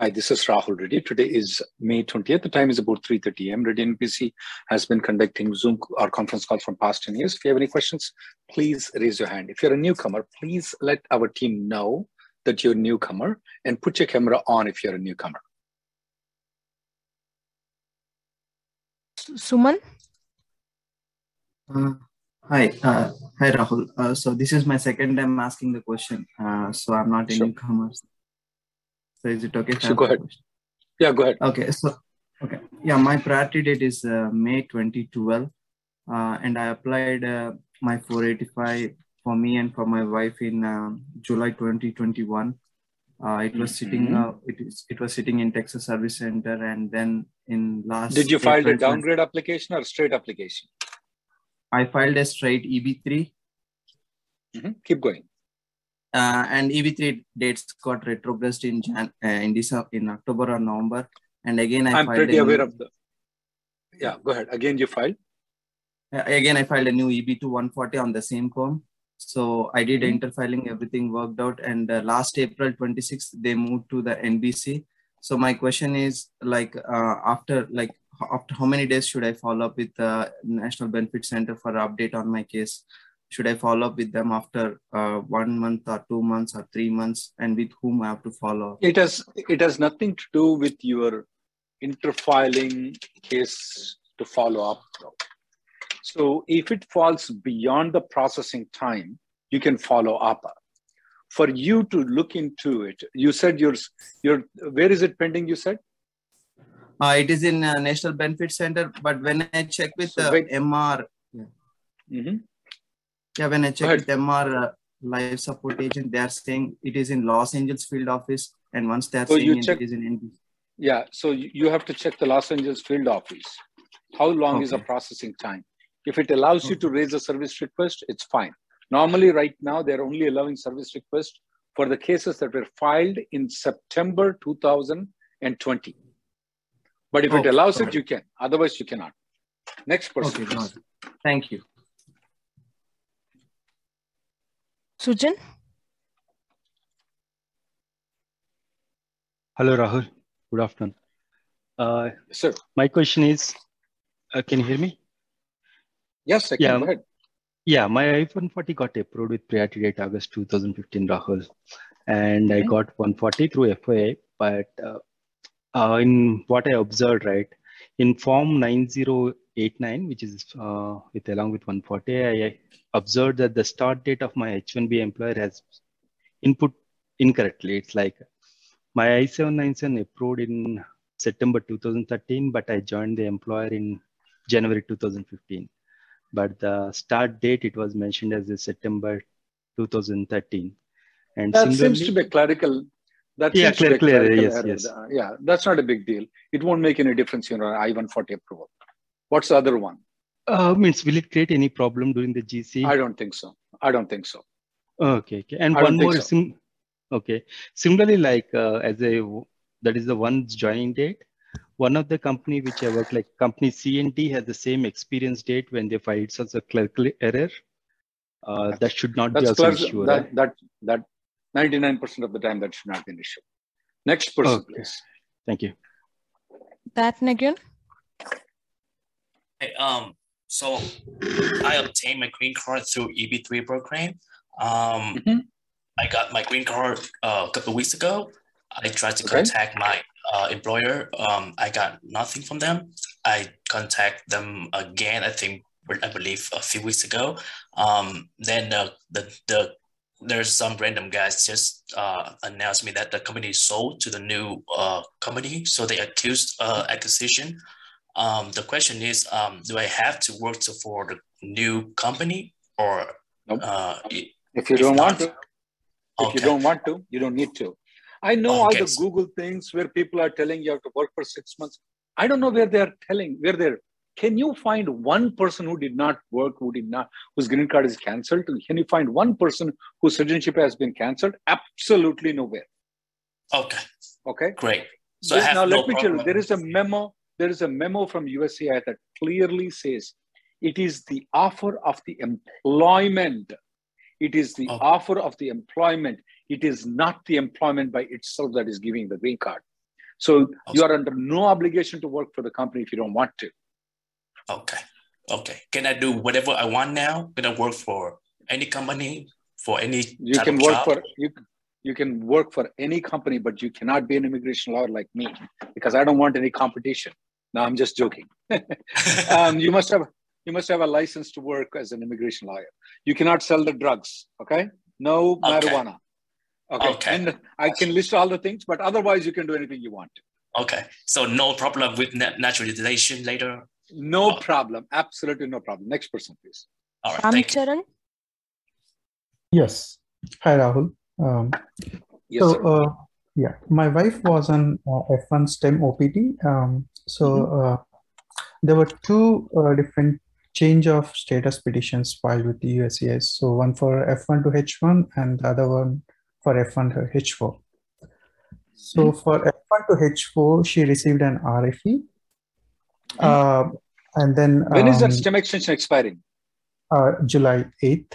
Hi, this is Rahul Reddy. Today is May 20th. The time is about 3.30 a.m. Reddy NPC has been conducting Zoom or conference calls from past 10 years. If you have any questions, please raise your hand. If you're a newcomer, please let our team know that you're a newcomer and put your camera on if you're a newcomer. Suman? Uh, hi, uh, hi Rahul. Uh, so this is my second time asking the question. Uh, so I'm not a Sure. newcomer. So is it okay? Sure, go ahead. question? Yeah, go ahead. Okay, so okay, yeah, my priority date is uh, May 2012, uh, and I applied uh, my 485 for me and for my wife in um July 2021. Uh, it was sitting. Mhm. Uh, it is. It was sitting in Texas Service Center, and then in last. Did you file a April 20 downgrade application or straight application? I filed a straight EB3 Mhm. Keep going. Uh, and EB3 dates got retrogressed in Jan uh, in December, in October or November, and again I I'm filed pretty aware new, of the. Yeah, go ahead. Again, you filed. uh, again I filed a new EB2 140 on the same form. So I did Mhm. interfiling, everything worked out, and uh, last April 26th they moved to the NBC. So my question is like uh, after like after how many days should I follow up with the National Benefit Center for update on my case? Should I follow up with them after uh, one month or two months or three months, and with whom I have to follow up? It has it has nothing to do with your interfiling case to follow up. So if it falls beyond the processing time, you can follow up. For you to look into it, you said your your where is it pending? You said Uh, it is in uh, National Benefit Center, but when I check with So wait. Emma, Mhm. Yeah, when I check ahead. with Emma uh, life support agent, they are saying it is in Los Angeles field office, and once they are So saying check- it is in NBC. yeah. So you have to check the Los Angeles field office. How long is the processing time? If it allows you to raise a service request, it's fine. Normally, right now, they're only allowing service request for the cases that were filed in September 2020. But if it allows got it, you can. Otherwise, you cannot. Next person. Okay, got please. it. Thank you. Sujan? Hello, Rahul. Good afternoon. Uh, Sir. my question is, uh, can you hear me? Yes, I can. Yeah. Go ahead. Yeah, my I-140 got approved with priority date August 2015, Rahul, and I Mhm. got 140 through FOA. But uh, uh, in what I observed, right, in Form 9089, which is uh, with along with 140, I observed that the start date of my H-1B employer has input incorrectly. It's like my I-797 approved in September 2013, but I joined the employer in January 2015 but the start date it was mentioned as September 2013. And That seems to be a clerical. That Yeah, seems to be a clear- clear, yes, yes. Uh, Yeah, that's not a big deal. It won't make any difference in your I-140 approval. What's the other one? uh, means will it create any problem during the GC? I don't think so. I don't think so. okay, okay. And I one more, so. sim- okay. Similarly, like uh, as a that is the one's joining date. One of the company which I work like company C and CNT has the same experience date when they filed such a clerical error. Uh, that should not be That's also clear. issue. That right? that that 99% of the time that should not be an issue. Next person, Okay. please. Thank you. that Nagyan. Hey, um, so I obtained my green card through EB3 program. Um, Mhm. I got my green card uh, a couple of weeks ago. I tried to Okay. contact my uh, employer. Um, I got nothing from them. I contact them again. I think I believe a few weeks ago. Um, then the the, the there's some random guys just uh, announced me that the company is sold to the new uh, company. So they accused uh, acquisition. Um, the question is, um, do I have to work to, for the new company or Nope. uh, If you If don't want not- to, if you don't want to, you don't need to. I know all the Google things where people are telling you have to work for six months. I don't know where they're telling, where they're. Can you find one person who did not work, who did not, whose green card is canceled? Can you find one person whose citizenship has been canceled? Absolutely nowhere. okay, Okay. great. So have now no let me tell you, there is a memo. There is a memo from USCI that clearly says it is the offer of the employment. It is the Oh. offer of the employment. It is not the employment by itself that is giving the green card. So you are under no obligation to work for the company if you don't want to. Okay. Okay. Can I do whatever I want now? Can I work for any company for any You can work job? for you. You can work for any company, but you cannot be an immigration lawyer like me because I don't want any competition. No, I'm just joking. um, you must have you must have a license to work as an immigration lawyer. You cannot sell the drugs. Okay, no Okay. marijuana. Okay. Okay. and I can list all the things, but otherwise you can do anything you want. okay. So no problem with nat- naturalization later. No Oh. problem. Absolutely no problem. Next person, please. All right. Thank you. Yes. Hi, Rahul. Um, Yes, so, sir. uh, yeah, my wife was on uh, F1 STEM OPT. Um, so, Mm-hmm. uh, there were two uh, different change of status petitions filed with the USCIS. So, one for F1 to H1 and the other one for F1 to H4. So, Mm-hmm. for F1 to H4, she received an RFE. Uh, and then when is that um, STEM extension expiring? uh, July 8th.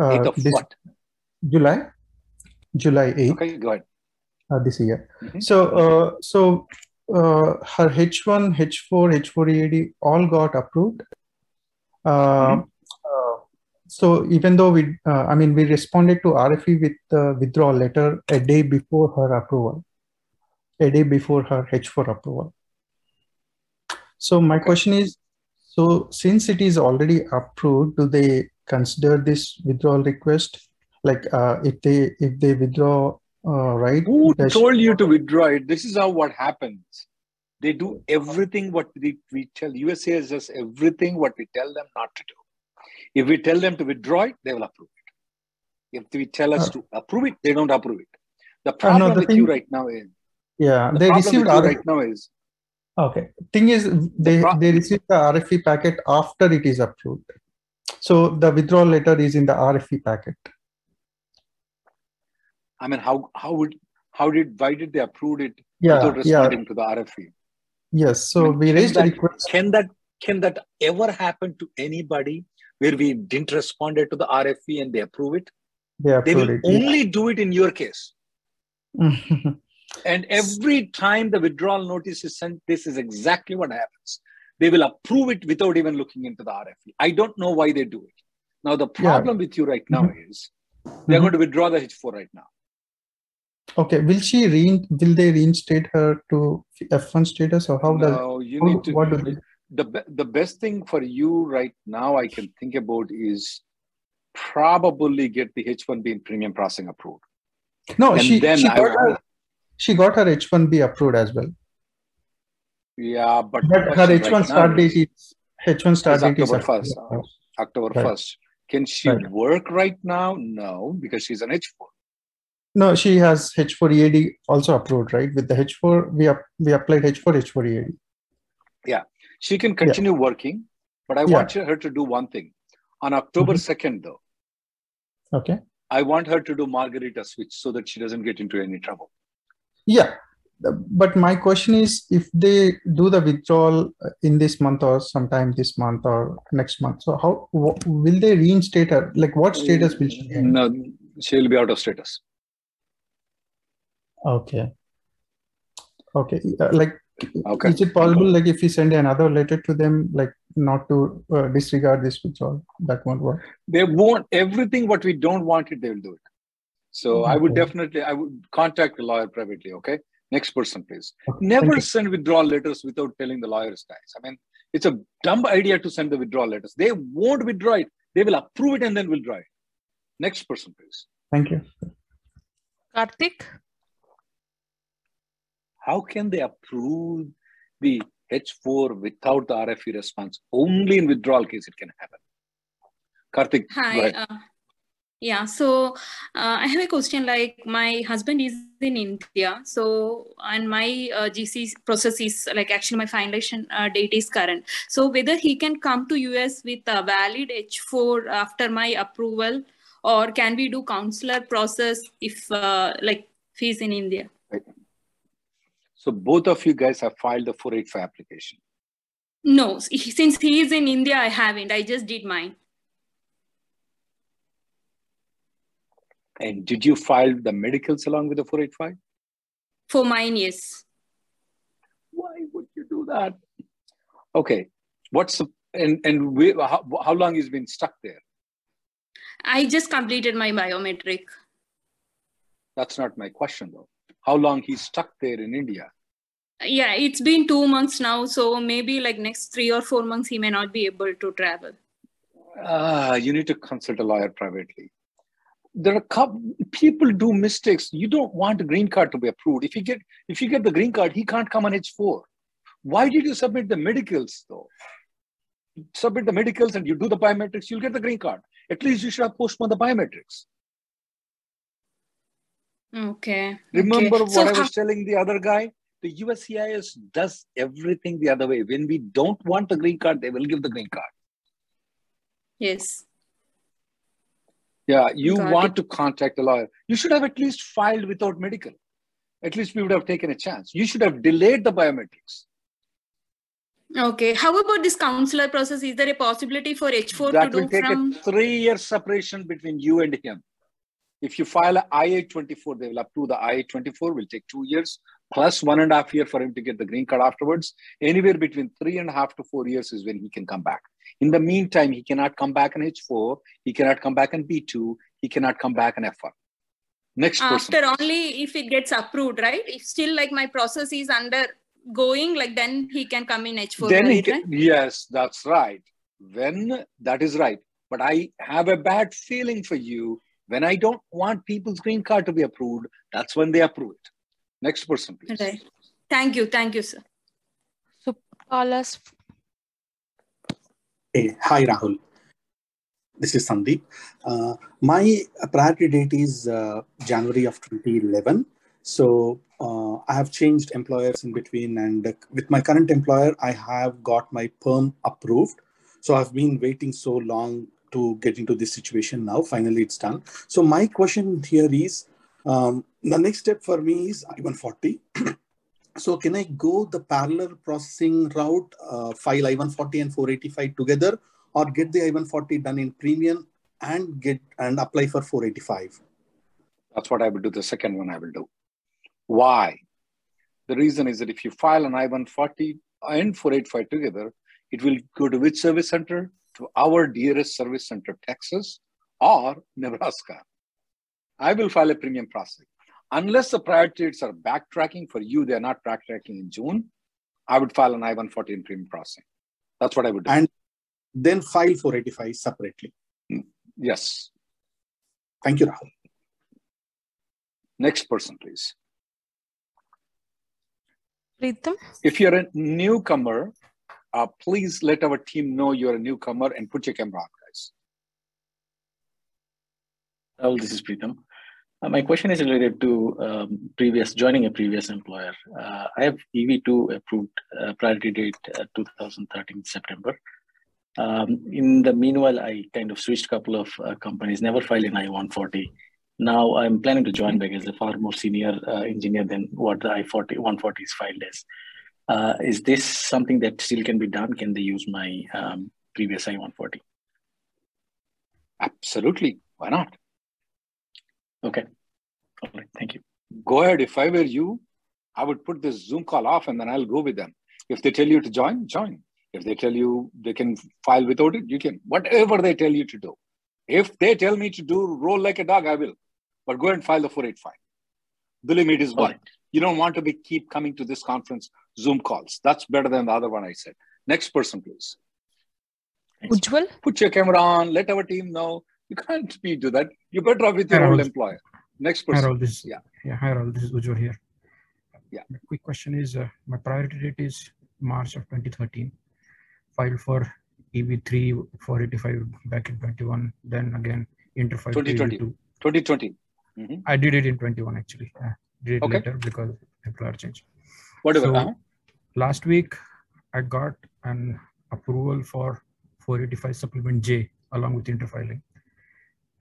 Uh, Eighth of this what? July, July 8th. Okay, go ahead. uh, this year. Mhm. So, uh, so uh, her H1, H4, H4 EAD all got approved. Uh, uh, so even though we, uh, I mean, we responded to RFE with the withdrawal letter a day before her approval, a day before her H4 approval. So my question is, so since it is already approved, do they consider this withdrawal request? Like, uh, if they if they withdraw, uh, right? Who told you to withdraw it? This is how what happens. They do everything what we, we tell USA is just everything what we tell them not to do. If we tell them to withdraw it, they will approve it. If we tell us Uh, to approve it, they don't approve it. The problem the with you thing- right now is Yeah, the they problem received with you right now is Okay. Thing is, they pro- they received the RFE packet after it is approved. So the withdrawal letter is in the RFE packet. I mean how how would how did why did they approve it Yeah, without yeah, responding to the RFE? yes. So I mean, we raised a that- request. Can that can that ever happen to anybody where we didn't respond to the RFE and they approve it? They They approved will it. yeah. only do it in your case. And every time the withdrawal notice is sent, this is exactly what happens. They will approve it without even looking into the RFE. I don't know why they do it. Now, the problem with you right now Mhm. is they're Mhm. going to withdraw the H4 right now. Okay. Will she re will they reinstate her to F1 status or how does No, you how- need to. what do they The, the best thing for you right now, I can think about is probably get the H1B in premium processing approved. No, And she then she I- got her she got her H1B approved as well. Yeah, but, But her H1 right start date is H1 start date is October October 1st. October Right. 1st. Can she Right. work right now? No, because she's an H4. No, she has H4 EAD also approved, right? With the H4, we up, we applied H4 H4 EAD. Yeah, she can continue working, but I Yeah. want her to do one thing. On October Mhm. 2nd, though, Okay. I want her to do Margarita switch so that she doesn't get into any trouble. Yeah. But my question is if they do the withdrawal in this month or sometime this month or next month, so how wh- will they reinstate her? Like what status will she be in? No, she'll be out of status. Okay. Okay. Uh, Like Okay. Is it possible, like, if we send another letter to them, like, not to uh, disregard this withdrawal? That won't work. They won't everything what we don't want it, they will do it. So I would definitely I would contact the lawyer privately. Okay. Next person, please. Okay, Never thank you. send withdrawal letters without telling the lawyers, guys. I mean, it's a dumb idea to send the withdrawal letters. They won't withdraw it. They will approve it and then withdraw it. Next person, please. Thank you. Karthik, How can they approve the H4 without the RFE response? Only in withdrawal case it can happen. Karthik, go Hi. ahead. Uh, yeah, so uh, I have a question. Like, my husband is in India, so and my uh, GC process is like actually my finalization uh, date is current. So whether he can come to US with a valid H4 after my approval, or can we do consular process if uh, like if he's in India? So both of you guys have filed the 485 application. No, since he is in India, I haven't. I just did mine. And did you file the medicals along with the 485? For mine, yes. Why would you do that? Okay. What's the, and, and we, how, how long has been stuck there? I just completed my biometric. That's not my question though. How long he's stuck there in India? Yeah, it's been two months now, so maybe like next three or four months he may not be able to travel. Ah, you need to consult a lawyer privately. There are couple, people do mistakes. You don't want a green card to be approved. If you get if you get the green card, he can't come on H4. Why did you submit the medicals though? Submit the medicals and you do the biometrics, you'll get the green card. At least you should have postponed the biometrics. Okay. Remember okay. what So I was telling the other guy? The USCIS does everything the other way. When we don't want the green card, they will give the green card. yes. Yeah, you Got want to contact a lawyer. You should have at least filed without medical. At least we would have taken a chance. You should have delayed the biometrics. Okay. How about this consular process? Is there a possibility for H4 that to will do take from? a three year separation between you and him. If you file a I-824, they will approve the I-824, will take two years, plus one and a half year for him to get the green card afterwards. Anywhere between three and a half to four years is when he can come back. In the meantime, he cannot come back on H4, he cannot come back on B2, he cannot come back on F1. Next person. After only if it gets approved, right? If still like my process is undergoing, like then he can come in H4. then he valid, can, yes, that's right. When that is right. But I have a bad feeling for you. When I don't want people's green card to be approved, that's when they approve it. Next person, please. right? Right. Thank you. Thank you, sir. so call us. Hey, hi Rahul. This is Sandeep. Uh, my priority date is uh, January of 2011. So uh, I have changed employers in between, and uh, with my current employer, I have got my perm approved. So I've been waiting so long to get into this situation now. Finally, it's done. So my question here is, um, the next step for me is I-140. so can I go the parallel processing route, uh, file I-140 and 485 together, or get the I-140 done in premium and get and apply for 485? That's what I will do. The second one I will do. Why? The reason is that if you file an I-140 and 485 together, it will go to which service center? To our dearest service center, Texas or Nebraska. I will file a premium processing. Unless the priority dates are backtracking for you, they're not backtracking in June, I would file an I-140 in premium processing. That's what I would do. And then file 485 separately. yes. Thank you, Rahul. Next person, please. Preetham, If you're a newcomer, uh, please let our team know you're a newcomer and put your camera on, guys. Rahul, this is Preetham. Uh, my question is related to um, previous joining a previous employer. Uh, I have EB2 approved uh, priority date uh, 2013 September. Um, in the meanwhile, I kind of switched a couple of uh, companies, never filed an I-140. Now I'm planning to join back as a far more senior uh, engineer than what the I-40 140 is filed as. Is this something that still can be done? Can they use my um, previous I-140? Absolutely. Why not? Okay. All right. Thank you. Go ahead. If I were you, I would put this Zoom call off and then I'll go with them. If they tell you to join, join. If they tell you they can file without it, you can. Whatever they tell you to do. If they tell me to do roll like a dog, I will. But go and file the 485. Believe me, it is one. You don't want to be keep coming to this conference Zoom calls. That's better than the other one I said. Next person, please. Ujjwal. Put your camera on. Let our team know. You can't be do that. You better off with your Harold. old employer. Next person. Rahul, this Yeah. yeah, Rahul, this is Ujjwal here. Yeah. The quick question is, uh, my priority date is March of 2013. Filed for E EB3 485 back in 21. Then again, interfile to 2020. EB2. 2020. Mhm. I did it in 21 actually. Uh, did it Okay. later because employer change. Whatever. So, uh-huh. last week I got an approval for 485 supplement J along with interfiling.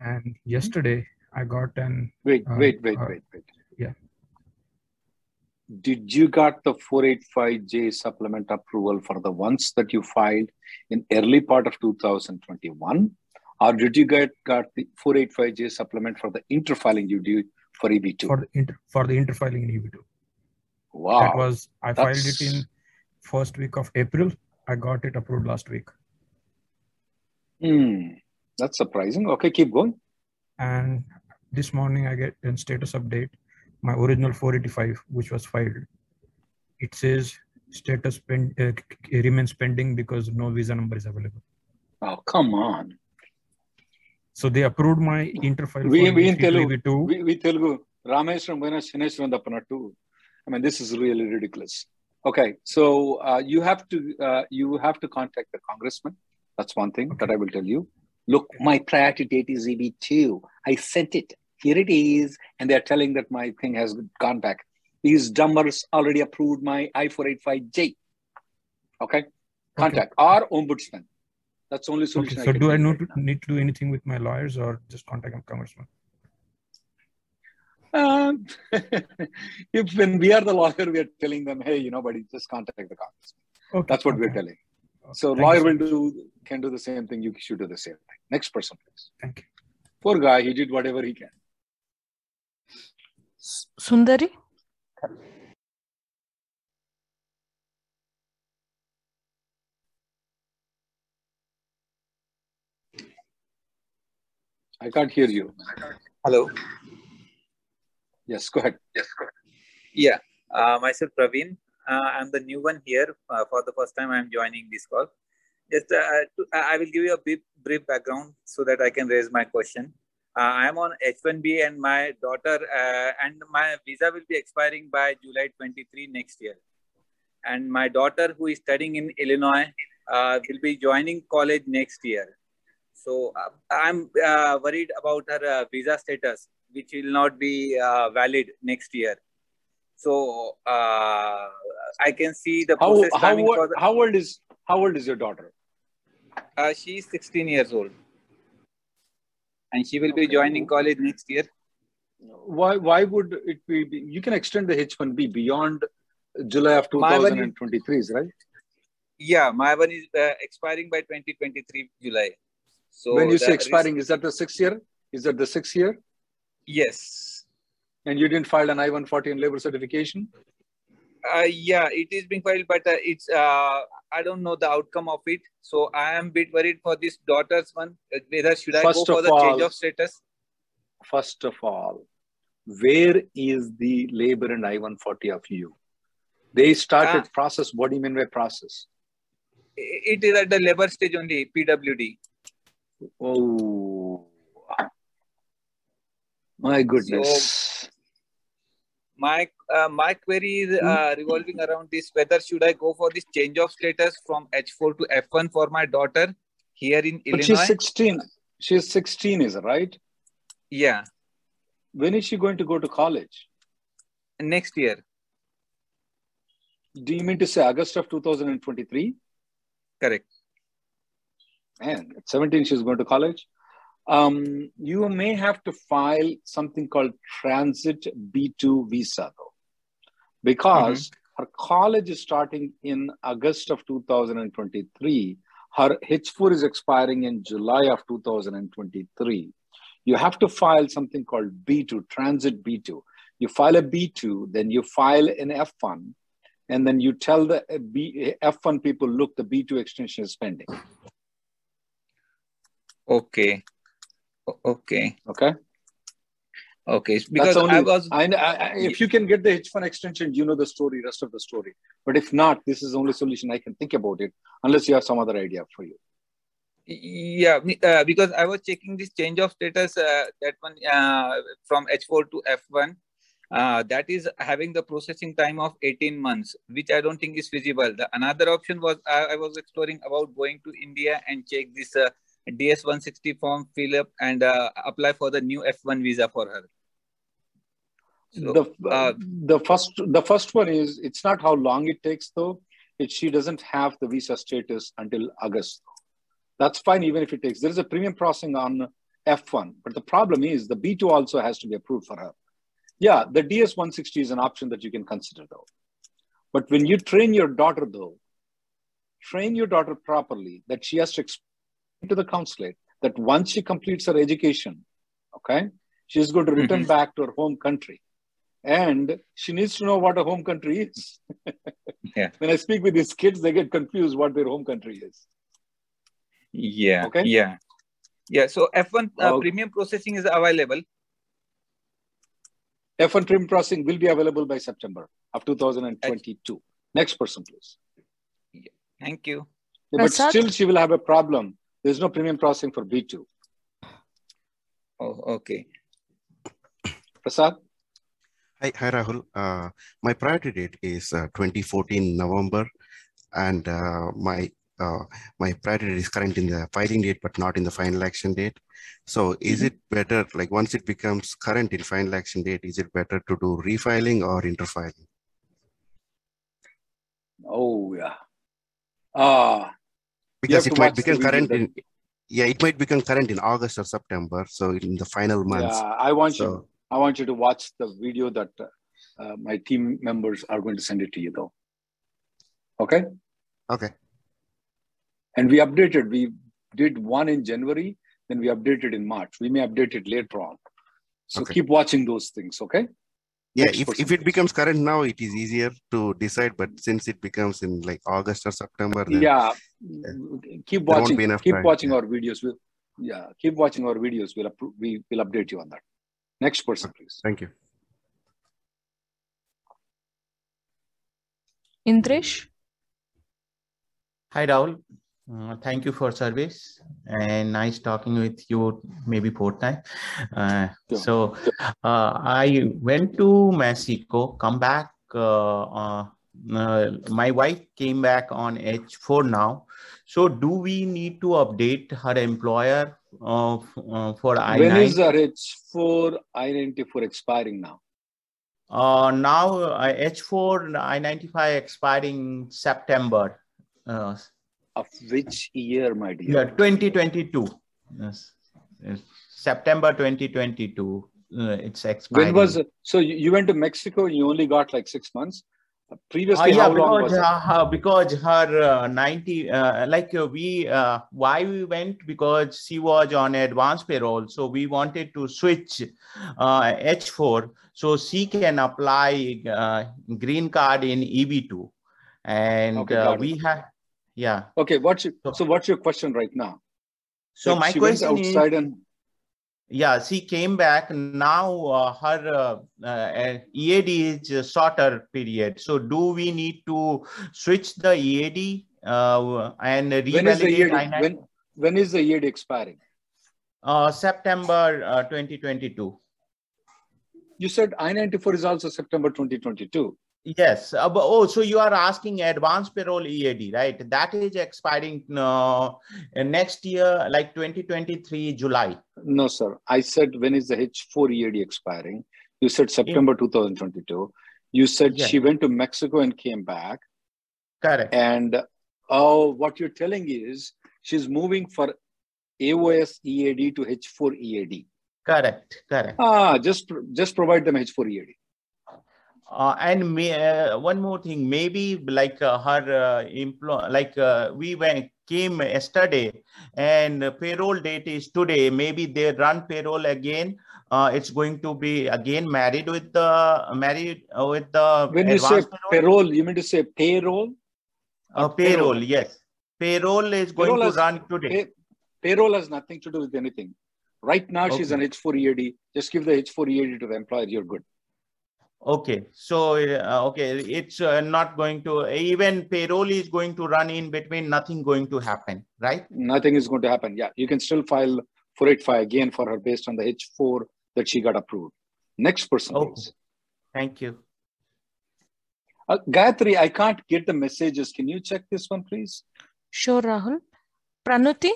And yesterday I got an Wait, uh, wait, wait, uh, wait, wait. yeah. Did you got the 485J supplement approval for the ones that you filed in early part of 2021? Or did you get got the 485J supplement for the interfiling you did for E EB2? for the inter, for the interfiling in EB2. wow. That was I filed it in first week of April. I got it approved last week. Hmm, that's surprising. Okay, keep going. And this morning I get a status update. My original 485, which was filed, it says status pen, uh, remains pending because no visa number is available. Oh, come on. So they approved my interfile We, we in EB3 to Telugu, EB2. we, we Telugu, Rameshwaram Vaina Shineshwaram Dappanattu. I mean, this is really ridiculous. Okay, so uh, you have to uh, you have to contact the congressman. That's one thing that I will tell you. Look, my priority date is EB2. I sent it. Here it is. And they're telling that my thing has gone back. These dumbers already approved my I-485J. Okay? Contact our ombudsman. That's the only solution Okay, so do I need right to, need to do anything with my lawyers or just contact a congressman? Um, if when we are the lawyer, we are telling them, hey, you know, buddy, just contact the congressman. Okay, That's what we're telling. So Thank lawyer will do can do the same thing. You should do the same thing. Next person, please. Thank you. Poor guy, he did whatever he can. Sundari. I can't hear you. Hello. Yes, go ahead. Yes, go ahead. Yeah, uh, myself Praveen. Uh, I'm the new one here. Uh, for the first time, I'm joining this call. Just, uh, uh to, uh, I will give you a brief, brief background so that I can raise my question. Uh, I'm on H1B, and my daughter and my visa will be expiring by July 23 next year. And my daughter, who is studying in Illinois, will be joining college next year. So I'm worried about her visa status, which will not be valid next year. So uh, I can see the How process how old, the, how old is how old is your daughter? uh, she is 16 years old, and she will be joining college next year. Why why would it be? You can extend the H1B beyond July of 2023, is- right? Yeah, my one is uh, expiring by 2023 July. So when you say expiring, is that the sixth year? Is that the sixth year? Yes. And you didn't file an I-140 and labor certification? Uh, yeah, it is being filed, but uh, it's uh, I don't know the outcome of it. So I am a bit worried for this daughter's one. uh, Whether should I First go for the change of status? First of all, where is the labor and I-140 of you? They started Ah. process. What do you mean by process? It is at the labor stage only, PWD. Oh, my goodness. My uh, my query is uh, revolving around this: whether should I go for this change of status from H4 to F1 for my daughter here in but Illinois? she's 16. She's 16, is it right? Yeah, When is she going to go to college? next year. Do you mean to say August of 2023? Correct. And at 17, she's going to college. Um, you may have to file something called transit B2 visa, though, because mm-hmm. her college is starting in August of 2023. Her H4 is expiring in July of 2023. You have to file something called B2, transit B2. You file a B2, then you file an F1, and then you tell the uh, B, uh, F1 people, look, the B2 extension is pending. Okay. Okay. Okay. Okay. Because only, I was. I, I, if you can get the H1 extension, you know the story, rest of the story. But if not, this is the only solution I can think about it, unless you have some other idea for you. Yeah, uh, because I was checking this change of status, uh, that one uh, from H4 to F1. Uh, that is having the processing time of 18 months, which I don't think is feasible. The another option was I, I was exploring about going to India and check this uh, DS 160 form, fill up and uh, apply for the new F1 visa for her. So, the uh, the first the first one is it's not how long it takes though. It, she doesn't have the visa status until August. That's fine even if it takes. There is a premium processing on F1, but the problem is the B2 also has to be approved for her. Yeah, the DS 160 is an option that you can consider though. But when you train your daughter though, train your daughter properly that she has to to the consulate that once she completes her education, okay, she's going to return mm-hmm. back to her home country and she needs to know what a home country is. yeah. When I speak with these kids, they get confused what their home country is. Yeah. Okay. Yeah. Yeah. So F1 uh, premium processing is available. F1 premium processing will be available by September of 2022. Next person, please. Yeah. Thank you. Yeah, but still, she will have a problem. There's no premium processing for B2. Oh, okay. Prasad? Hi, hi Rahul. Uh, my priority date is uh, 2014 November, and uh, my uh, my priority date is current in the filing date, but not in the final action date. So, is mm-hmm. it better, like once it becomes current in final action date, is it better to do refiling or interfiling? Oh yeah. Uh, because it might become current in yeah, it might become current in August or September. So in the final months. Yeah, I want so, you I want you to watch the video that uh, my team members are going to send it to you though. Okay? Okay. And we updated, we did one in January, then we updated in March. We may update it later on. So okay. keep watching those things, okay? Yeah, if, if it becomes current now, it is easier to decide. But since it becomes in like August or September, then, yeah, keep watching. Keep time. watching yeah. our videos. We'll, yeah, keep watching our videos. We'll we will update you on that. Next person, please. Thank you. Indresh. Hi, Rahul. Uh, thank you for service and nice talking with you maybe fourth time. Uh, sure. So uh, I went to Mexico, come back. Uh, uh, uh, my wife came back on H4 now. So do we need to update her employer uh, uh, for I-9? When is the H4 I-94 expiring now? Uh, now uh, H4 I-95 expiring September. Of which year, my dear? Yeah, 2022. Yes. September 2022. Uh, it's expiring. When was so you went to Mexico? You only got like six months previously uh, yeah, because, uh, because her uh, 90 uh, like uh, we uh, why we went because she was on advanced parole so we wanted to switch h4 so she can apply green card in eb2 and okay, we have yeah. Okay what's your, so what's your question right now? So my question is outside and yeah she came back. Now uh, her uh, uh, ead is a shorter period. So do we need to switch the ead uh, and revalidate when is the EAD, when, when is the ead expiring? Uh, september uh, 2022 you said i94 is also september 2022 Yes. Uh, oh, so you are asking advanced parole EAD, right? That is expiring uh, next year, like 2023 July. No, sir. I said when is the H4 EAD expiring? You said September In, 2022. You said she went to Mexico and came back. Correct. And oh, what you're telling is she's moving for AOS EAD to H4 EAD. Correct. Correct. Ah, just just provide them H4 EAD. Uh, and may, uh, one more thing, maybe like uh, her uh, employ, like uh, we went came yesterday, and payroll date is today. Maybe they run payroll again. Uh, it's going to be again married with the married uh, with the when you say payroll? payroll? You mean to say payroll? Uh, payroll, payroll, yes. Payroll is going payroll to has, run today. pay, payroll has nothing to do with anything. Right now okay. she's an h4 ead just give the h4 ead to the employer. You're good okay so uh, okay it's uh, not going to even payroll is going to run in between nothing going to happen right nothing is going to happen yeah you can still file 485 again for her based on the h4 that she got approved. Next person, okay. please. Thank you. Uh, Gayatri, I can't get the messages. Can you check this one, please? Sure, Rahul. Pranuti?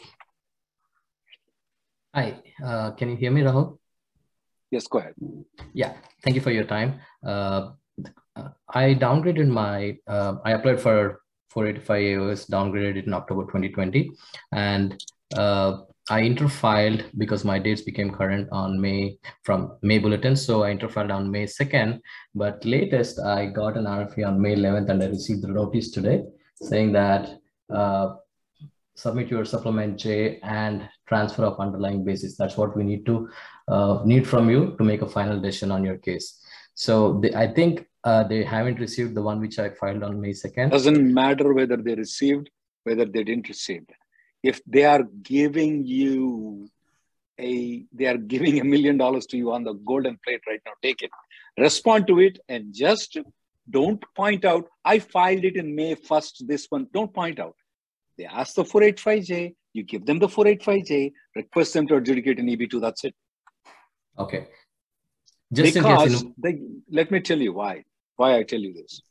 Hi, uh, can you hear me, Rahul? Yes, go ahead. Yeah, thank you for your time. Uh, I downgraded my, uh, I applied for 485 AOS, downgraded it in October 2020. And uh, I interfiled because my dates became current on May from May bulletin. So I interfiled on May 2nd, but latest I got an RFE on May 11th and I received the notice today saying that uh, submit your supplement J and transfer of underlying basis. That's what we need to uh, need from you to make a final decision on your case. So I think uh, they haven't received the one which I filed on May 2nd. Doesn't matter whether they received, whether they didn't receive if they are giving you a they are giving a million dollars to you on the golden plate right now take it respond to it and just don't point out i filed it in may 1st this one don't point out they ask the 485j you give them the 485j request them to adjudicate an eb2 that's it okay just because they, let me tell you why why i tell you this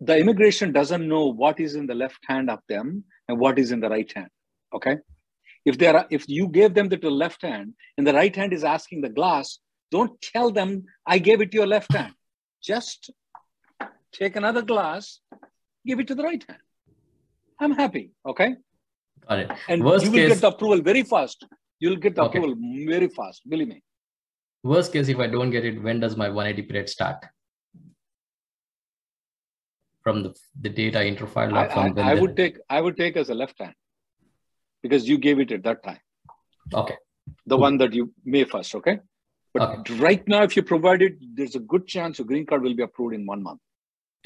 the immigration doesn't know what is in the left hand of them and what is in the right hand. Okay. If they are, if you gave them the to left hand and the right hand is asking the glass, don't tell them I gave it to your left hand. Just take another glass, give it to the right hand. I'm happy. Okay. Got it. And Worst you will case... get the approval very fast. You'll get the okay. approval very fast. Believe me. Worst case, if I don't get it, when does my 180 period start? from the, the data interfile I, from I, I would take I would take as a left hand because you gave it at that time. Okay. The cool. one that you may first, okay? But okay. right now, if you provide it, there's a good chance your green card will be approved in one month.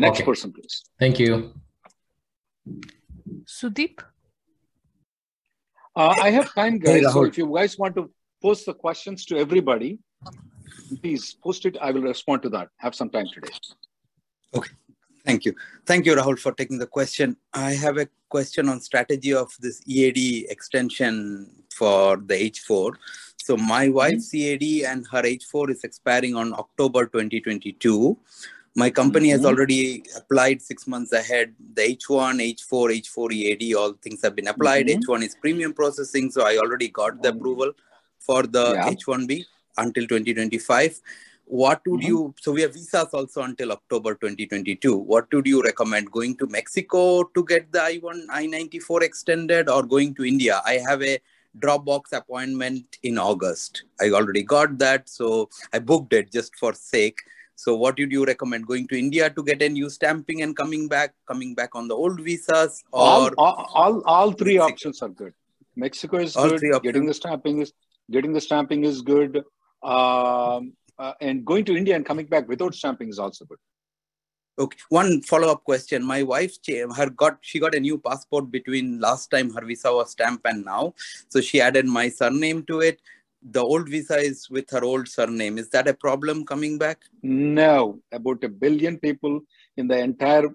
Next okay. person, please. Thank you. Sudeep? Uh, I have time, guys. Hey, so if you guys want to post the questions to everybody, please post it. I will respond to that. Have some time today. Okay. Thank you. Thank you, Rahul, for taking the question. I have a question on strategy of this EAD extension for the H4. So my mm-hmm. wife's EAD and her H4 is expiring on October 2022. My company mm-hmm. has already applied six months ahead. The H1, H4, H4 EAD, all things have been applied. Mm-hmm. H1 is premium processing, so I already got the approval for the yeah. H1B until 2025 what would mm-hmm. you so we have visas also until october 2022 what would you recommend going to mexico to get the i1 i94 extended or going to india i have a dropbox appointment in august i already got that so i booked it just for sake so what would you recommend going to india to get a new stamping and coming back coming back on the old visas or all all, all, all three mexico. options are good mexico is all good getting the stamping is getting the stamping is good um, uh, and going to India and coming back without stamping is also good. Okay. One follow-up question. My wife, her got she got a new passport between last time her visa was stamped and now, so she added my surname to it. The old visa is with her old surname. Is that a problem coming back? No. About a billion people in the entire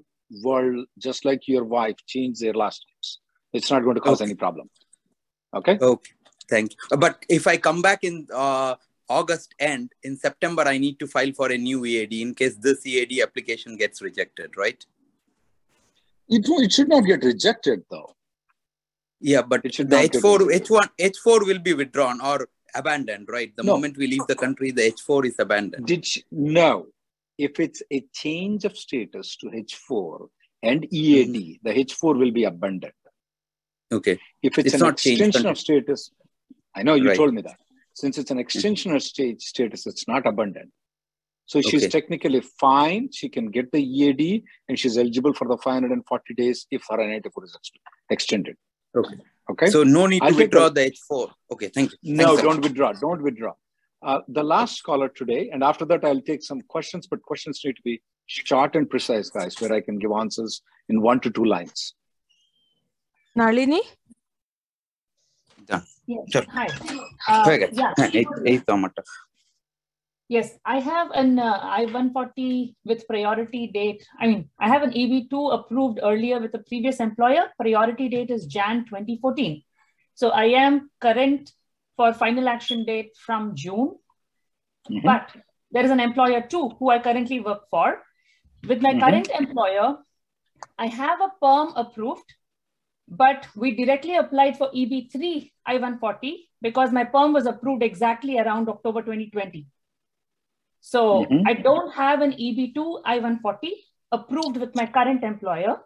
world, just like your wife, change their last names. It's not going to cause okay. any problem. Okay. Okay. Thank you. But if I come back in uh, August end, in September, I need to file for a new EAD in case this EAD application gets rejected, right? It, it should not get rejected though. Yeah, but it should the H4, H1, H4 will be withdrawn or abandoned, right? The no. moment we leave the country, the H4 is abandoned. Did she, no. If it's a change of status to H4 and EAD, mm-hmm. the H4 will be abandoned. Okay. If it's, it's an extension of status, I know you right. told me that. Since it's an extension of stage status, it's not abundant. So she's okay. technically fine. She can get the EAD and she's eligible for the 540 days if her N94 is extended. Okay. Okay. So no need I'll to withdraw the- the H4. Okay, thank you. No, Thanks, don't withdraw. Don't withdraw. Uh, the last caller today, and after that, I'll take some questions, but questions need to be short and precise, guys, where I can give answers in one to two lines. Nalini? Done. Yes. Sure. Hi. Go Uh, yeah. Eight, eight tomato. Yes, I have an uh, I-140 with priority date. I mean, I have an EB2 approved earlier with a previous employer. Priority date is Jan 2014. So I am current for final action date from June. Mhm. But there is an employer too who I currently work for. With my Mhm. current employer, I have a perm approved, but we directly applied for EB3 I-140 because my perm was approved exactly around October 2020. So Mhm. I don't have an EB2 I-140 approved with my current employer,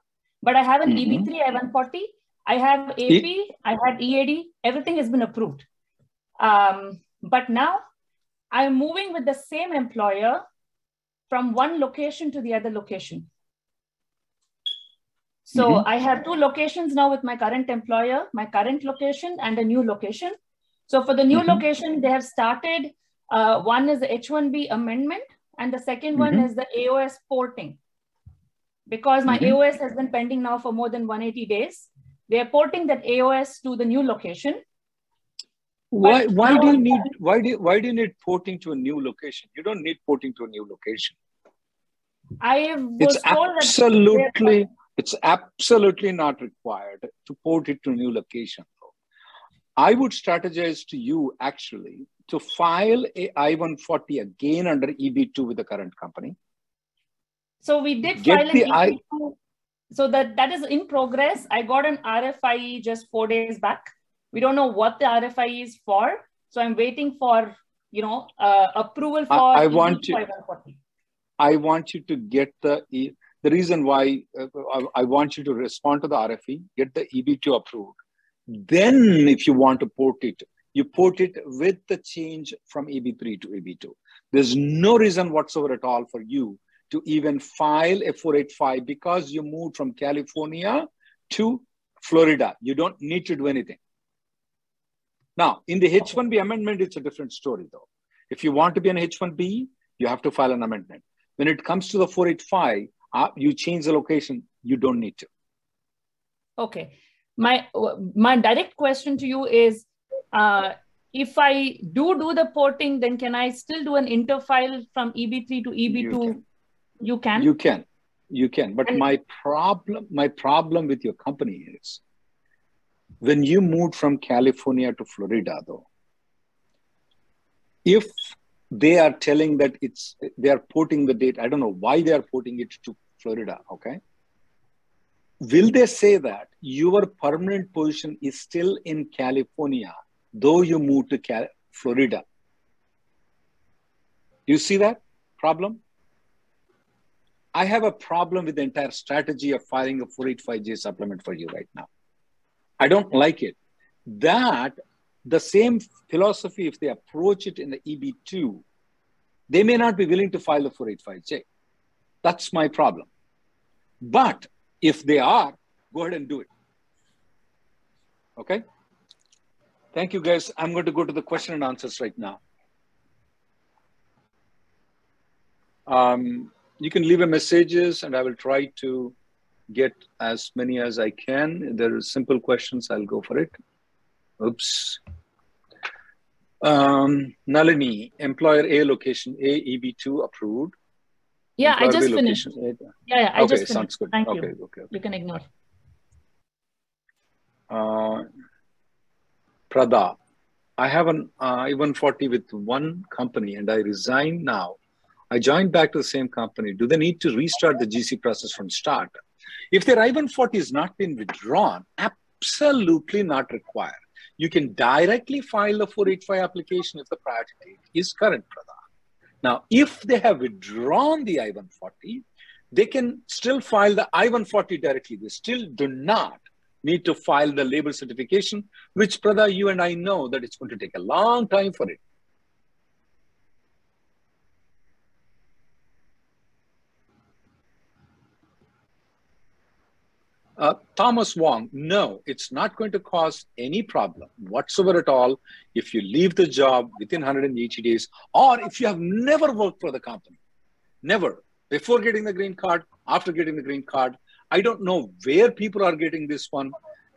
but I have an Mhm. EB3 I-140. I have AP, I had EAD, everything has been approved. Um, but now I'm moving with the same employer from one location to the other location. So Mhm. I have two locations now with my current employer, my current location and a new location. So for the new Mhm. location, they have started, uh, one is the H1B amendment and the 2nd one Mhm. is the AOS porting. Because my Mhm. AOS has been pending now for more than 180 days, they are porting that AOS to the new location. Why, But why do you need, why do, you- why do you need porting to a new location? You don't need porting to a new location. I was It's told that absolutely, it's absolutely not required to port it to a new location. I would strategize to you actually to file a I-140 again under EB2 with the current company. So we did Get file an the I- EB2. So that that is in progress. I got an RFIE just four days back. We don't know what the RFIE is for. So I'm waiting for you know uh, approval for. I, I EB2 want you, I-140. Want you to get the, the reason why uh, I, I want you to respond to the RFE, get the EB2 approved. Then if you want to port it, you put it with the change from EB3 to EB2. There's no reason whatsoever at all for you to even file a 485 because you moved from California to Florida. You don't need to do anything. Now, in the H1B amendment, it's a different story though. If you want to be an H1B, you have to file an amendment. When it comes to the 485, uh, you change the location, you don't need to. Okay. My my direct question to you is, uh, if I do do the porting, then can I still do an interfile from EB3 to EB2? You can. You can, you can. But And- my problem, my problem with your company is when you moved from California to Florida, though, if they are telling that it's they are porting the date, I don't know why they are porting it to Florida. Okay. Will they say that your permanent position is still in California, though you moved to Florida? You see that problem? I have a problem with the entire strategy of filing a 485J supplement for you right now. I don't like it. That the same philosophy, if they approach it in the EB2, they may not be willing to file a 485J. That's my problem. But if they are, go ahead and do it. Okay? Thank you, guys. I'm going to go to the question and answers right now. Um, you can leave a messages and I will try to get as many as I can. There are simple questions, I'll go for it. Oops. Um, Nalini, employer A location A EB2 approved. Yeah, I just B finished. Yeah, yeah, I okay, just finished. sounds good. Thank okay, you. okay, okay. You can ignore. Uh, Prada, I have an uh, I-140 with one company and I resign now. I joined back to the same company. Do they need to restart the GC process from start? If their I-140 has not been withdrawn, absolutely not required. You can directly file the 485 application if the priority date is current, Prada. Now, if they have withdrawn the I-140, they can still file the I-140 directly. They still do not need to file the labor certification, which, Prada, you and I know that it's going to take a long time for it. Uh, Thomas Wong, no, it's not going to cause any problem whatsoever at all if you leave the job within 180 days or if you have never worked for the company. Never. Before getting the green card, after getting the green card. I don't know where people are getting this one.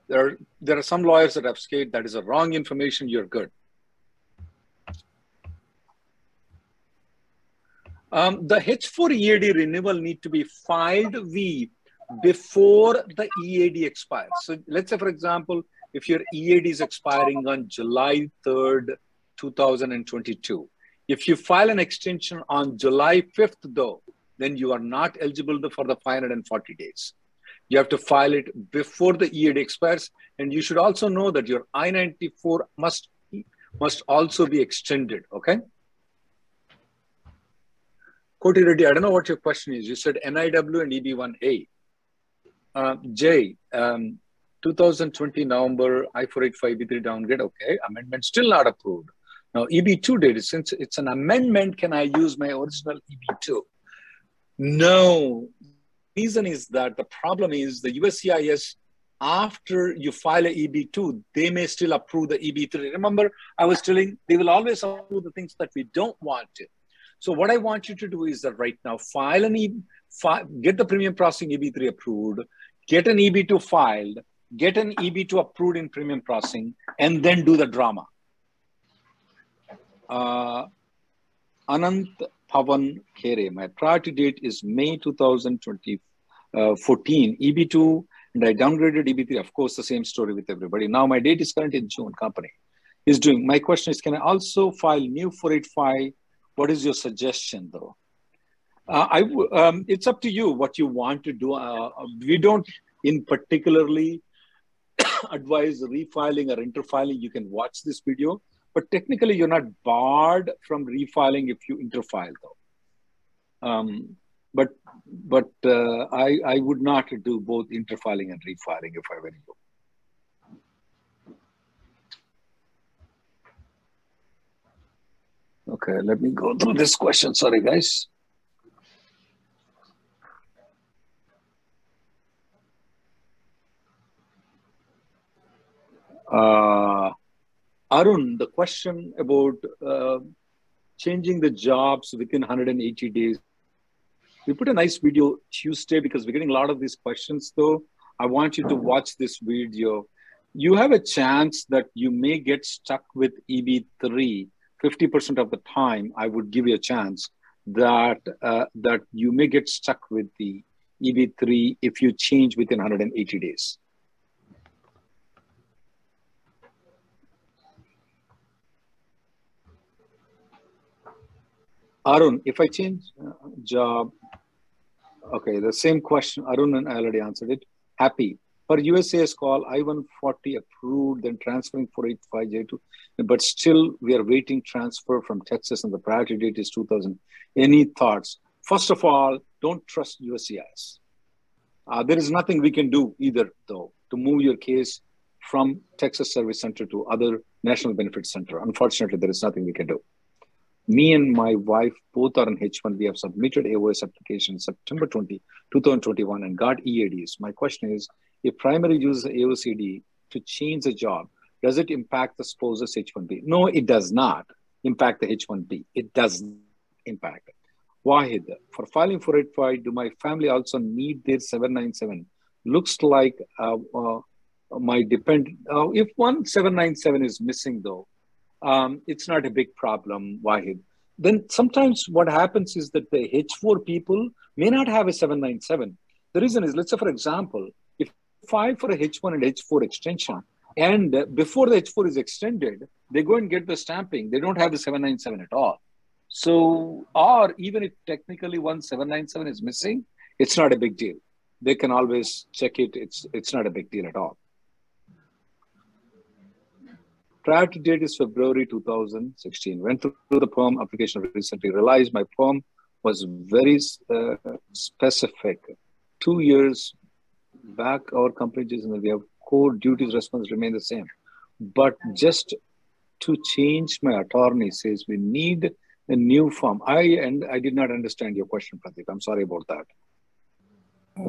There are, there are some lawyers that have said that is a wrong information, you're good. Um, the H4 EAD renewal need to be filed V before the EAD expires. So let's say, for example, if your EAD is expiring on July 3rd, 2022, if you file an extension on July 5th, though, then you are not eligible for the 540 days. You have to file it before the EAD expires. And you should also know that your I-94 must, must also be extended, okay? Koti Reddy, I don't know what your question is. You said NIW and EB1A. Uh, Jay, um, 2020 November I-485 EB3 downgrade, okay, amendment still not approved. Now EB2 date, since it's an amendment, can I use my original EB2? No. Reason is that the problem is the USCIS, after you file a EB2, they may still approve the EB3. Remember, I was telling they will always approve the things that we don't want to. So what I want you to do is that right now, file an E, file, get the premium processing EB3 approved, get an EB2 filed, get an EB2 approved in premium processing, and then do the drama. Uh, Anant Pavan Kere, my priority date is May 2014, uh, EB2, and I downgraded EB3. Of course, the same story with everybody. Now my date is current in June, company is doing. My question is, can I also file new 485 what is your suggestion, though? Uh, I um, it's up to you what you want to do. Uh, we don't, in particularly, advise refiling or interfiling. You can watch this video, but technically, you're not barred from refiling if you interfile, though. Um, but but uh, I I would not do both interfiling and refiling if I were you. Okay, let me go through this question. Sorry, guys. Uh, Arun, the question about uh, changing the jobs within 180 days. We put a nice video Tuesday because we're getting a lot of these questions, though. I want you to watch this video. You have a chance that you may get stuck with EB3 50% of the time, I would give you a chance that uh, that you may get stuck with the EB3 if you change within 180 days. Arun, if I change uh, job, okay, the same question, Arun and I already answered it. Happy. For USCIS call, I-140 approved, then transferring 485J2, but still we are waiting transfer from Texas and the priority date is 2000. Any thoughts? First of all, don't trust USCIS. Uh, there is nothing we can do either, though, to move your case from Texas Service Center to other National Benefit Center. Unfortunately, there is nothing we can do. Me and my wife both are on H1. We have submitted AOS application September 20, 2021 and got EADs. My question is, if primary uses AOCD to change the job, does it impact the spouse's H1B? No, it does not impact the H1B. It does impact it. Wahid, for filing for it, do my family also need their 797? Looks like uh, uh, my depend. Uh, if one 797 is missing, though, um, it's not a big problem, Wahid. Then sometimes what happens is that the H4 people may not have a 797. The reason is, let's say, for example, if I file for a H1 and H4 extension. And before the H4 is extended, they go and get the stamping. They don't have the 797 at all. So, or even if technically one 797 is missing, it's not a big deal. They can always check it. It's, it's not a big deal at all. Priority date is February 2016. Went through the perm application recently, realized my perm was very uh, specific. Two years back our company and we have core duties response remain the same but just to change my attorney says we need a new form i and i did not understand your question pradeep i'm sorry about that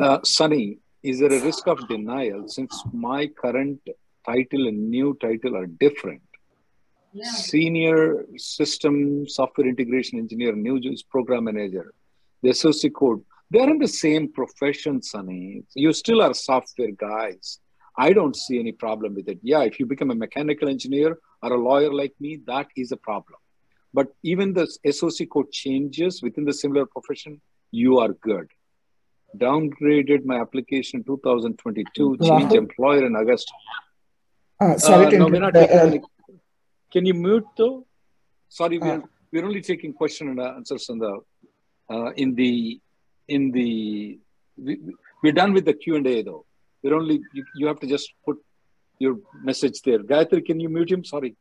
uh, sunny is there a risk of denial since my current title and new title are different? Senior system software integration engineer, new program manager, the associate code, they're in the same profession, Sunny. You still are software guys. I don't see any problem with it. Yeah, if you become a mechanical engineer or a lawyer like me, that is a problem. But even the SOC code changes within the similar profession, you are good. Downgraded my application 2022, change employer in August. Uh, sorry to no, we're not taking uh, Can you mute though? Sorry, we're, Uh. we're only taking question and answers in the, uh, in the, in the, we, we- we're done with the Q and A though. We're only, you, you have to just put your message there. Gayatri, can you mute him? Sorry.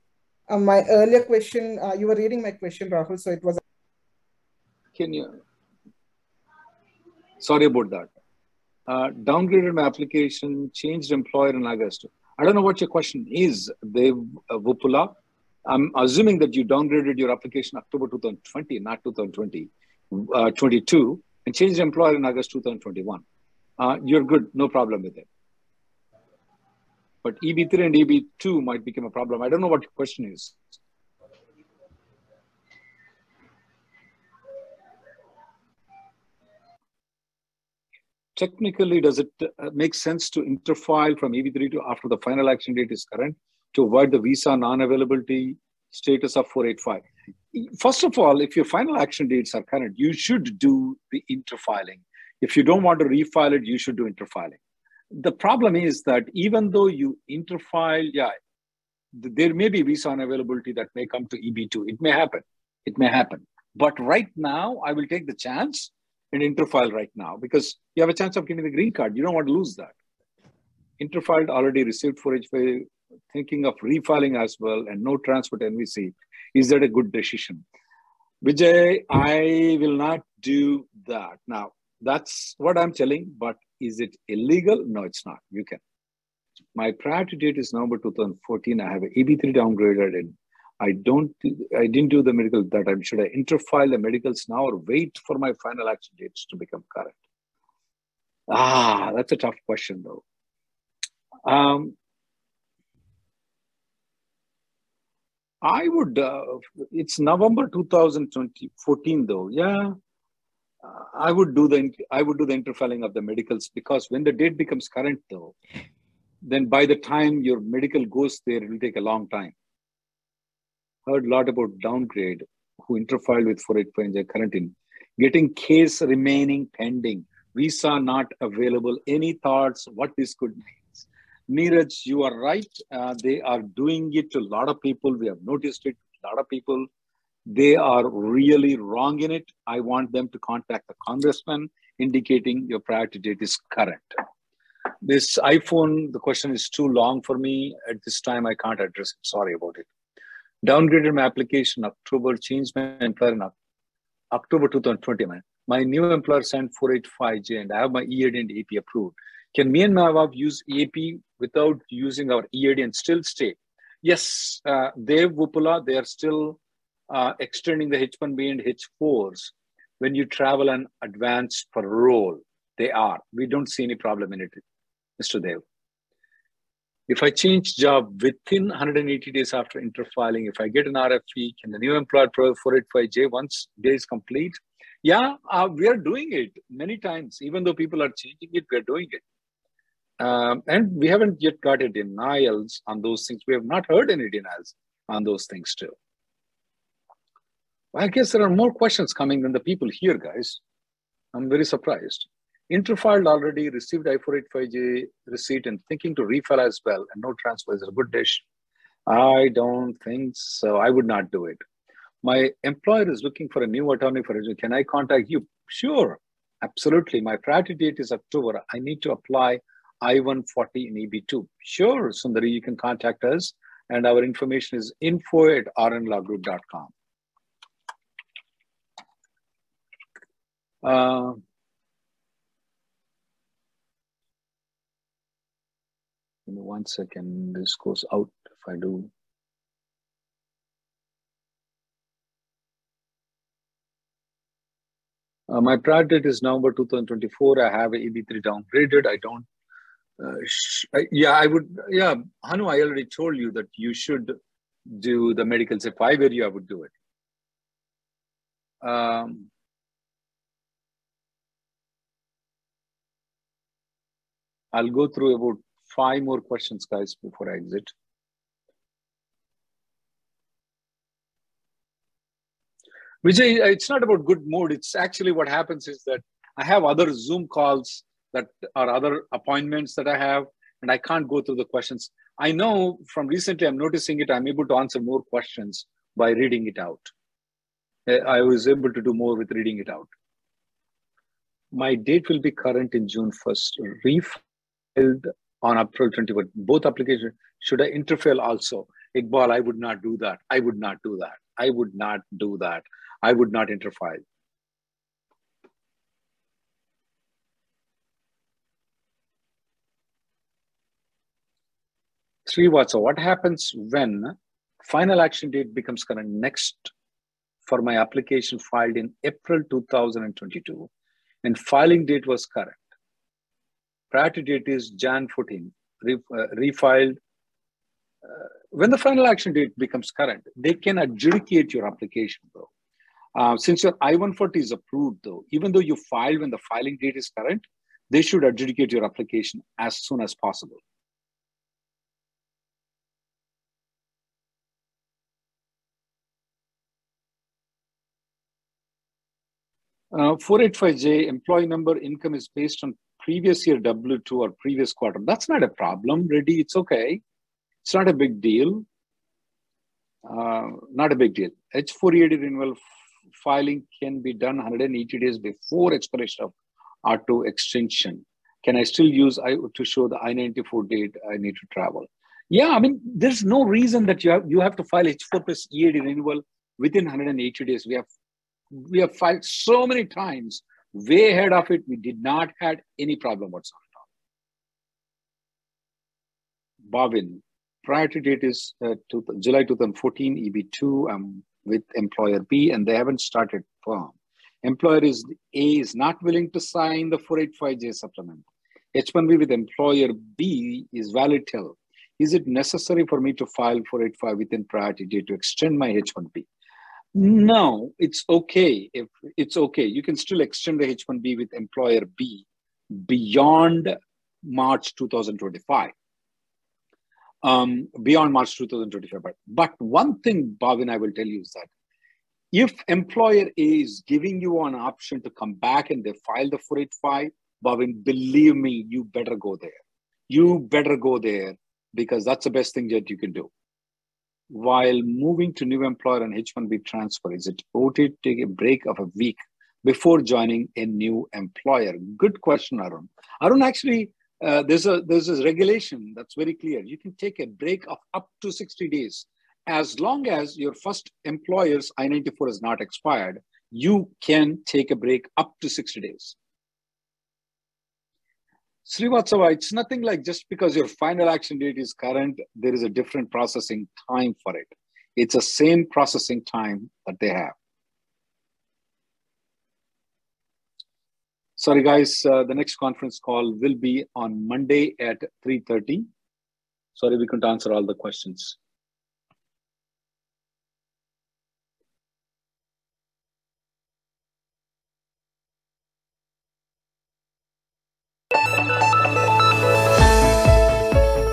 Uh, my earlier question, uh, you were reading my question, Rahul, so it was. Can you? Sorry about that. Uh, downgraded my application, changed employer in August. I don't know what your question is, Dev uh, Vupula. I'm assuming that you downgraded your application October 2020, not 2020, uh, 22, and changed employer in August 2021. Uh, you're good, no problem with it. But EB3 and EB2 might become a problem. I don't know what your question is. Technically does it uh, make sense to interfile from EB3 to after the final action date is current to avoid the visa non-availability status of 485? First of all, if your final action dates are current, you should do the interfiling. If you don't want to refile it, you should do interfiling. The problem is that even though you interfile, yeah, there may be visa unavailability that may come to EB2. It may happen. It may happen. But right now, I will take the chance and interfile right now because you have a chance of getting the green card. You don't want to lose that. Interfiled already received 4H5, thinking of refiling as well, and no transfer to NVC. Is that a good decision? Vijay, I will not do that. Now, that's what I'm telling, but is it illegal? No, it's not. You can. My priority date is November 2014. I have an EB3 downgraded and I don't, I didn't do the medical that time. Should I interfile the medicals now or wait for my final action dates to become current? Ah, that's a tough question though. Um, I would, uh, it's November 2014 though. Yeah. Uh, I would do the, I would do the interfiling of the medicals because when the date becomes current though, then by the time your medical goes there, it will take a long time heard a lot about downgrade who interfiled with 485 quarantine. Getting case remaining pending. Visa not available. Any thoughts what this could mean? Neeraj you are right. Uh, they are doing it to a lot of people. We have noticed it a lot of people. They are really wrong in it. I want them to contact the congressman indicating your priority date is current this iphone the question is too long for me. At this time i can't address it. Sorry about it downgraded my application October, changed my employer in October 2020. Man. My new employer sent 485J and I have my EAD and AP approved. Can me and my wife use EAP without using our EAD and still stay? Yes, uh, Dev Vupula, they are still uh, extending the H1B and H4s when you travel and advance parole. They are. We don't see any problem in it, Mr. Dev. If I change job within 180 days after interfiling, if I get an RFE, can the new employer provide 485J once day is complete? Yeah, uh, we are doing it many times. Even though people are changing it, we are doing it. Um, and we haven't yet got a denials on those things. We have not heard any denials on those things too. I guess there are more questions coming than the people here, guys. I'm very surprised. Interfiled already, received I-485J receipt and thinking to refile as well, and no transfer is a good dish. I don't think so. I would not do it. My employer is looking for a new attorney for it. Can I contact you? Sure, absolutely. My priority date is October. I need to apply I-140 and EB2. Sure, Sundari, you can contact us. And our information is info at rnlawgroup.com. Uh, Give me one second. This goes out if I do. Uh, my prior date is November 2024. I have a EB3 downgraded. I don't Uh, uh, yeah, I would. Yeah, Hanu, I already told you that you should do the medicals. If I were you, I would do it. Um, I'll go through about five more questions, guys, before I exit. Vijay, it's not about good mood. It's actually what happens is that I have other Zoom calls that are other appointments that I have, and I can't go through the questions. I know from recently, I'm noticing it, I'm able to answer more questions by reading it out. I was able to do more with reading it out. My date will be current in June 1st, refiled on April 21. Both applications, should I interfere also? Iqbal, I would not do that. I would not do that. I would not do that. I would not interfile. Three what So, what happens when final action date becomes current next for my application filed in April 2022 and filing date was current. Priority date is Jan 14, re, uh, refiled. Uh, when the final action date becomes current, they can adjudicate your application though. Uh, since your I-140 is approved though, even though you filed when the filing date is current, they should adjudicate your application as soon as possible. Uh, 485J employee number income is based on previous year W2 or previous quarter. That's not a problem, Reddy. It's okay. It's not a big deal. Uh, not a big deal. H4EAD renewal filing can be done 180 days before expiration of R2 extension. Can I still use I to show the I-94 date I need to travel? Yeah, I mean, there's no reason that you have you have to file H4 plus EAD renewal within 180 days. We have we have filed so many times way ahead of it. We did not had any problem whatsoever. Bhavin, priority date is uh, to, July 2014, EB2. I'm with employer B and they haven't started perm. Employer is A is not willing to sign the 485J supplement. H1B with employer B is valid till. Is it necessary for me to file 485 within priority date to extend my H1B? No, it's okay. If it's okay, you can still extend the H1B with employer B beyond March 2025. Um, beyond March 2025. But, but one thing, Bhavin, I will tell you is that if employer A is giving you an option to come back and they file the 485, Bhavin, believe me, you better go there. You better go there because that's the best thing that you can do while moving to new employer and H1B transfer? Is it okay to take a break of a week before joining a new employer? Good question, Arun. Arun, actually, uh, there's a there's a regulation that's very clear. You can take a break of up to 60 days as long as your first employer's I-94 is not expired. You can take a break up to 60 days. Srivatsava, it's nothing like just because your final action date is current, there is a different processing time for it. It's the same processing time that they have. Sorry, guys, uh, the next conference call will be on Monday at 3.30. Sorry, we couldn't answer all the questions.